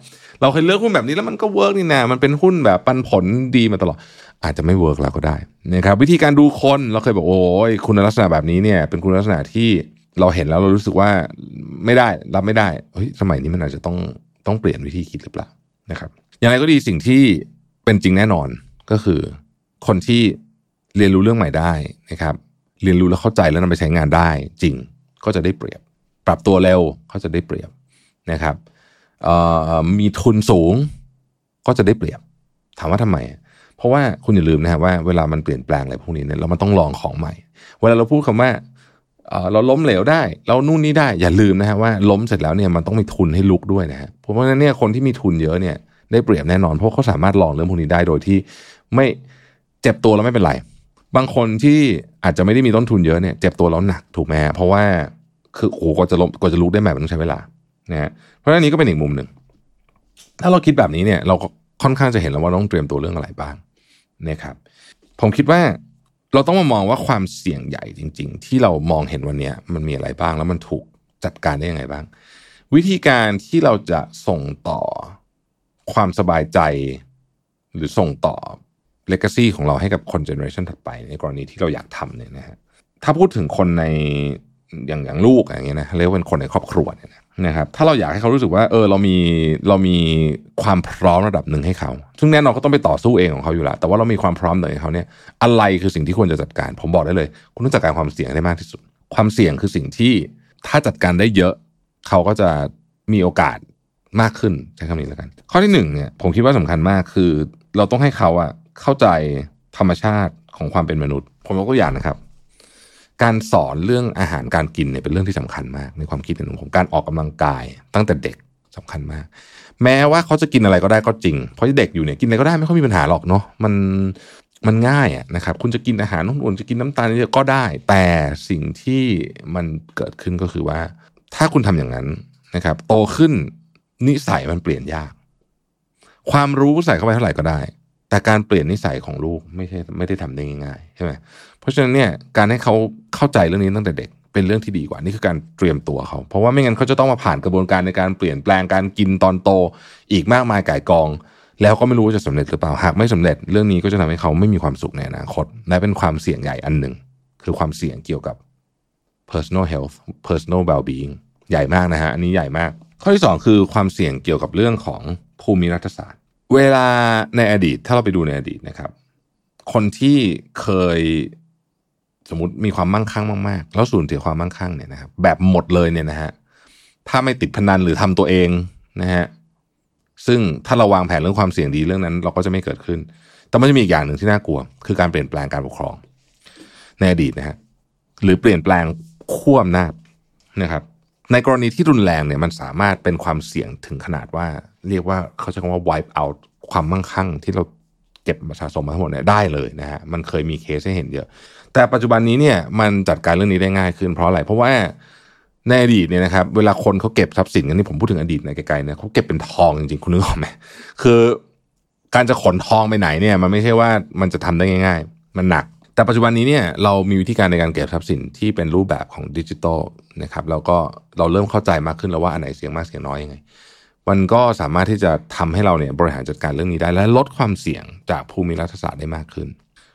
เราเคยเลือกหุ้นแบบนี้แล้วมันก็ work นี่นะมันเป็นหุ้นแบบปันผลดีมาตลอด อาจจะไม่ work แล้วก็ได้นะครับวิธีการดูคนเราเคยบอกโอ้ยคุณลักษณะแบบนี้เนี่ย เป็นคุณลักษณะที่เราเห็นแล้วเรารู้สึกว่าไม่ได้รับไม่ได้เฮ้ยสมัยนี้มันอาจจะต้องต้องเปลี่ยนวิธีคิดหรือเปล่านะครับ อย่างไรก็ดีสิ่งที่เป็นจริงแน่นอนก็คือ คนที่เรียนรู้เรื่องใหม่ได้นะครับ เรียนรู้แล้วเข้าใจแล้วนำไปใช้งานได้จริงก็จะได้เปรียบ ปรับตัวเร็วก็จะได้เปรียบนะครับ มีทุนสูงก็จะได้เปรียบ ถามว่าทำไม เพราะว่าคุณอย่าลืมนะครับว่าเวลามันเปลี่ยนแปลงอะไรพวกนี้เนี่ยเรามันต้องลองของใหม่ เวลาเราพูดคำว่าเราล้มเหลวได้ เรานู่นนี่ได้อย่าลืมนะฮะว่าล้มเสร็จแล้วเนี่ยมันต้องมีทุนให้ลุกด้วยนะฮะเพราะฉะนั้นเนี่ยคนที่มีทุนเยอะเนี่ยได้เปรียบแน่นอนเพราะเขาสามารถลองเรื่องพวกนี้ได้โดยที่ไม่เจ็บตัวแล้วไม่เป็นไรบางคนที่อาจจะไม่ได้มีต้นทุนเยอะเนี่ยเจ็บตัวแล้วหนักถูกไหมเพราะว่าคือโอ้ก็จะล้มก็จะลุกได้แบบมันต้องใช้เวลา นะฮะเพราะฉะนั้นนี้ก็เป็นอีกมุมหนึ่ง ถ้าเราคิดแบบนี้เนี่ย เราก็ค่อนข้างจะเห็นแล้วว่าต้องเตรียมตัวเรื่องอะไรบ้างนะครับผมคิดว่าเราต้องมามองว่าความเสี่ยงใหญ่จริง ๆ ที่เรามองเห็นวันนี้มันมีอะไรบ้าง แล้วมันถูกจัดการได้ยังไงบ้าง วิธีการที่เราจะส่งต่อความสบายใจ หรือส่งต่อเลกาซีของเราให้กับคนเจเนอเรชันถัดไป ในกรณีที่เราอยากทำเนี่ยนะฮะถ้าพูดถึงคนในอย่างอย่างลูกอย่างเงี้ยนะเรียกว่าเป็นคนในครอบครัวเนี่ยนะ นะครับถ้าเราอยากให้เขารู้สึกว่าเออเรามีเรามีความพร้อมระดับหนึ่งให้เขา ซึ่งแน่นอนก็ต้องไปต่อสู้เองของเขาอยู่แล้วแต่ว่าเรามีความพร้อมหนึ่งให้เขาเนี่ยอะไรคือสิ่งที่ควรจะจัดการ ผมบอกได้เลย คุณต้องจัดการความเสี่ยงได้มากที่สุด ความเสี่ยงคือสิ่งที่ถ้าจัดการได้เยอะ เขาก็จะมีโอกาสมากขึ้นใช้คำนี้แล้วกัน ข้อที่หนึ่งเนี่ยผมคิดว่าสำคัญมากคือ เราต้องให้เขาอะเข้าใจธรรมชาติของความเป็นมนุษย์ ผมยกตัวอย่างนะครับ การสอนเรื่องอาหารการกินเนี่ยเป็นเรื่องที่สำคัญมาก ในความคิดของผมการออกกำลังกายตั้งแต่เด็กสำคัญมาก แม้ว่าเขาจะกินอะไรก็ได้ก็จริง เพราะเด็กอยู่เนี่ยกินอะไรก็ได้ไม่ค่อยมีปัญหาหรอกเนาะมันมันง่ายอะนะครับ คุณจะกินอาหารนุ่นจะกินน้ำตาลเยอะก็ได้ แต่สิ่งที่มันเกิดขึ้นก็คือว่า ถ้าคุณทำอย่างนั้นนะครับ โตขึ้นนิสัยมันเปลี่ยนยาก ความรู้ใส่เข้าไปเท่าไหร่ก็ได้ แต่การเปลี่ยนนิสัยของลูกไม่ใช่ไม่ได้ทำได้ง่ายๆใช่ไหมเพราะฉะนั้นเนี่ยการให้เขาเข้าใจเรื่องนี้ตั้งแต่เด็กเป็นเรื่องที่ดีกว่านี่คือการเตรียมตัวเขา เพราะว่าไม่งั้นเขาจะต้องมาผ่านกระบวนการในการเปลี่ยนแปลงการกินตอนโต อีกมากมายก่ายกอง แล้วก็ไม่รู้ว่าจะสำเร็จหรือเปล่าหากไม่สำเร็จเรื่องนี้ก็จะทำให้เขาไม่มีความสุขในอนาคตและเป็นความเสี่ยงใหญ่อันหนึ่ง คือความเสี่ยงเกี่ยวกับ personal health personal well-being ใหญ่มากนะฮะอันนี้ใหญ่มาก ข้อที่ 2 คือความเสี่ยงเกี่ยวกับเรื่องของภูมิรัฐศาสตร์ เวลาในอดีตถ้าเราไปดูในอดีตนะครับ คนที่เคยสมมติมีความมั่งคั่งมากๆ แล้วสูญเสียความมั่งคั่งเนี่ยนะครับแบบหมดเลยเนี่ยนะฮะถ้าไม่ติดพนันหรือทำตัวเองนะฮะซึ่งถ้าเราวางแผนเรื่องความเสี่ยงดีเรื่องนั้น เราก็จะไม่เกิดขึ้น แต่มันจะมีอีกอย่างหนึ่งที่น่ากลัว คือการเปลี่ยนแปลงการปกครอง ในอดีตนะฮะหรือเปลี่ยนแปลงขั้วอำนาจนะครับ ในกรณีที่รุนแรงเนี่ยมันสามารถเป็นความเสี่ยงถึงขนาดว่า เรียกว่าเขาใช้คำว่า wipe out ความมั่งคั่งที่เราเก็บสะสมมาทั้งหมดเนี่ยได้เลยนะฮะมันเคยมีเคสให้เห็นเยอะ แต่ปัจจุบันนี้เนี่ยมันจัดการเรื่องนี้ได้ง่ายขึ้นเพราะอะไร เพราะว่าในอดีตเนี่ยนะครับเวลาคนเขาเก็บทรัพย์สินกันนี่ผมพูดถึงอดีตในไกลๆเนี่ยเขาเก็บเป็นทองจริงๆคุณนึกออกไหมคือ การจะขนทองไปไหนเนี่ย มันไม่ใช่ว่ามันจะทำได้ง่าย ๆ มันหนัก แต่ปัจจุบันนี้เนี่ยเรามีวิธีการในการเก็บทรัพย์สินที่เป็นรูปแบบของดิจิตอลนะครับแล้วก็เราเริ่มเข้าใจมากขึ้นแล้วว่าอันไหนเสียงมากเสียงน้อยยังไงมันก็สามารถที่จะทำให้เราเนี่ยบริหารจัดการเรื่องนี้ได้ และลดความเสี่ยงจากภูมิรัฐศาสตร์ได้มากขึ้น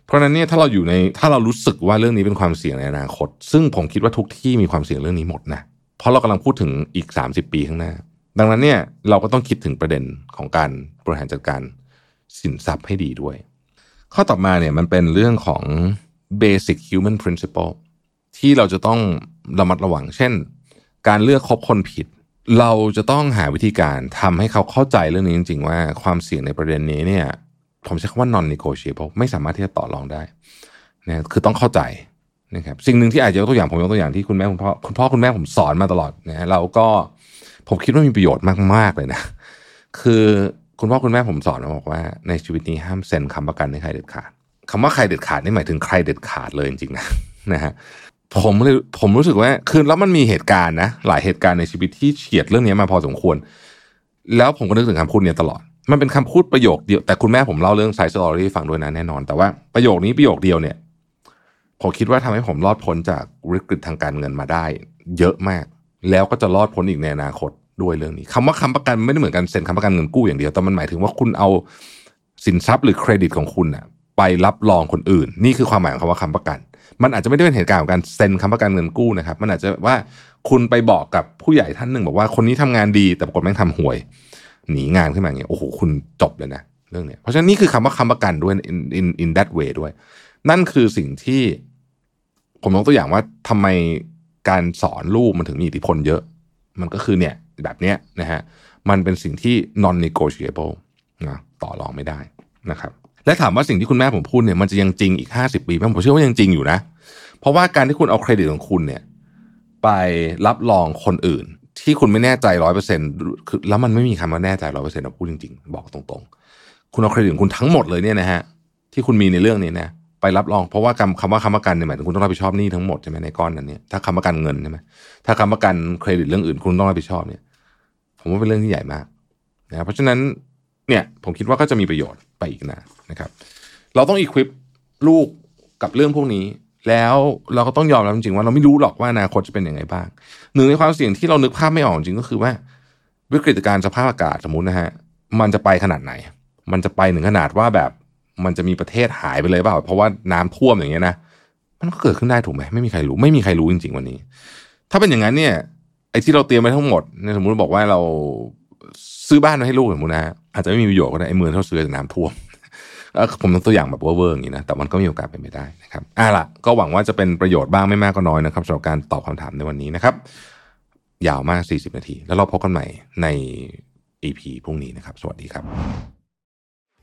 เพราะนั้นเนี่ยถ้าเราอยู่ในถ้าเรารู้สึกว่าเรื่องนี้เป็นความเสี่ยงในอนาคต ซึ่งผมคิดว่าทุกที่มีความเสี่ยงเรื่องนี้หมดนะเพราะเรากำลังพูดถึงอีก 30 ปีข้างหน้า ดังนั้นเนี่ยเราก็ต้องคิดถึงประเด็นของการบริหารจัดการสินทรัพย์ให้ดีด้วย ข้อต่อมาเนี่ยมันเป็นเรื่องของ basic human principle ที่เราจะต้องระมัดระวัง เช่น การเลือกคบคนผิด เราจะต้องหาวิธีการทำให้เขาเข้าใจเรื่องนี้จริง ๆ ว่าความเสี่ยงในประเด็นนี้เนี่ย ผมใช้คำว่า non negotiable ไม่สามารถที่จะต่อรองได้นะคือต้องเข้าใจนะครับสิ่งหนึ่งที่อาจจะยกตัวอย่างผมยกตัวอย่างที่คุณแม่คุณพ่อคุณพ่อคุณแม่ผมสอนมาตลอดนะเราก็ผมคิดว่ามีประโยชน์มากๆเลยนะ คือ คุณพ่อคุณแม่ผมสอนมาบอกว่าในชีวิตนี้ห้ามเซ็นค้ำประกันให้ใครเด็ดขาดคำว่าใครเด็ดขาดนี่หมายถึงใครเด็ดขาดเลยจริงๆนะนะฮะผมเลยผมรู้สึกว่าคือแล้วมันมีเหตุการณ์นะหลายเหตุการณ์ในชีวิตที่เฉียดเรื่องนี้มาพอสมควร แล้วผมก็นึกถึงคำพูดนี้ตลอด มันเป็นคำพูดประโยคเดียว แต่คุณแม่ผมเล่าเรื่อง side story ฟังด้วยนะแน่นอน แต่ว่าประโยคนี้ประโยคเดียวเนี่ยผมคิดว่าทำให้ผมรอดพ้นจากวิกฤตทางการเงินมาได้ เยอะมาก แล้วก็จะรอดพ้นอีกในอนาคต ด้วยเรื่องนี้คำว่าคำประกันไม่ได้เหมือนกันเซ็นคำประกันเงินกู้อย่างเดียวแต่มันหมายถึงว่าคุณเอาสินทรัพย์หรือเครดิตของคุณอะไปรับรองคนอื่น นี่คือความหมายของคำว่าคำประกัน มันอาจจะไม่ได้เป็นเหตุการณ์ของการเซ็นคำประกันเงินกู้นะครับ มันอาจจะว่าคุณไปบอกกับผู้ใหญ่ท่านหนึ่งบอกว่าคนนี้ทำงานดีแต่ปรากฏแม่งทำห่วย หนีงานขึ้นมาอย่างเงี้ยโอ้โหคุณจบเลยนะเรื่องเนี้ยเพราะฉะนั้นนี่คือคำว่าคำประกันด้วย in in in that way ด้วย นั่นคือสิ่งที่ ผมยกตัวอย่างว่าทำไมการสอนลูกมันถึงมีอิทธิพลเยอะ มันก็คือเนี่ย แบบเนี้ยนะฮะมันเป็นสิ่งที่ non negotiable นะต่อรองไม่ได้นะครับและถามว่าสิ่งที่คุณแม่ผมพูดเนี่ยมันจะยังจริงอีกห้าสิบปีไหมผมเชื่อว่ายังจริงอยู่นะ เพราะว่าการที่คุณเอาเครดิตของคุณเนี่ยไปรับรองคนอื่น ที่คุณไม่แน่ใจร้อยเปอร์เซ็นคือแล้วมันไม่มีคำว่าแน่ใจร้อยเปอร์เซ็นต์พูดจริงๆ บอกตรงๆ คุณเอาเครดิตของคุณทั้งหมดเลยเนี่ยนะฮะที่คุณมีในเรื่องนี้นะไปรับรองเพราะว่าคำคำว่าคำประกันเนี่ยหมายถึงคุณต้องรับผิดชอบหนี้ทั้งหมดใช่ไหมในก้อนนั้นเนี่ยถ้าคำประกันเงินใช่ไหมถ้าคำประกันเครดิตเรื่องอื่นคุณต้องรับผิดชอบเนี่ย ผมว่าเป็นเรื่องที่ใหญ่มากนะเพราะฉะนั้นเนี่ยผมคิดว่าก็จะมีประโยชน์ไปอีกนะนะครับ เราต้องอีควิปลูกกับเรื่องพวกนี้ แล้วเราก็ต้องยอมรับจริงๆว่าเราไม่รู้หรอกว่าอนาคตจะเป็นยังไงบ้างหนึ่งในความเสี่ยงที่เรานึกภาพไม่ออกจริงก็คือว่า วิกฤตการสภาพอากาศสมมตินะฮะมันจะไปขนาดไหน มันจะไปถึงขนาดว่าแบบมันจะมีประเทศหายไปเลยเปล่า เพราะว่าน้ำท่วมอย่างเงี้ยนะมันก็เกิดขึ้นได้ถูกไหมไม่มีใครรู้ ไม่มีใครรู้จริง ๆ วันนี้ ถ้าเป็นอย่างนั้นเนี่ย ที่เราเตรียมไว้ทั้งหมดเนี่ยสมมติบอกว่าเราซื้อบ้านมาให้ลูกสมมตินะฮะอาจจะไม่มีประโยชน์ก็ได้ไอ้เมืองที่เขาซื้อจากน้ำท่วมผมยกตัวอย่างแบบเวอร์ๆอย่างนี้นะแต่มันก็มีโอกาสเป็นไปได้นะครับอะล่ะก็หวังว่าจะเป็นประโยชน์บ้างไม่มากก็น้อยนะครับสำหรับการตอบคำถามในวันนี้นะครับ ยาวมาก 40 นาที แล้วเราพบกันใหม่ใน EP พรุ่งนี้นะครับ สวัสดีครับ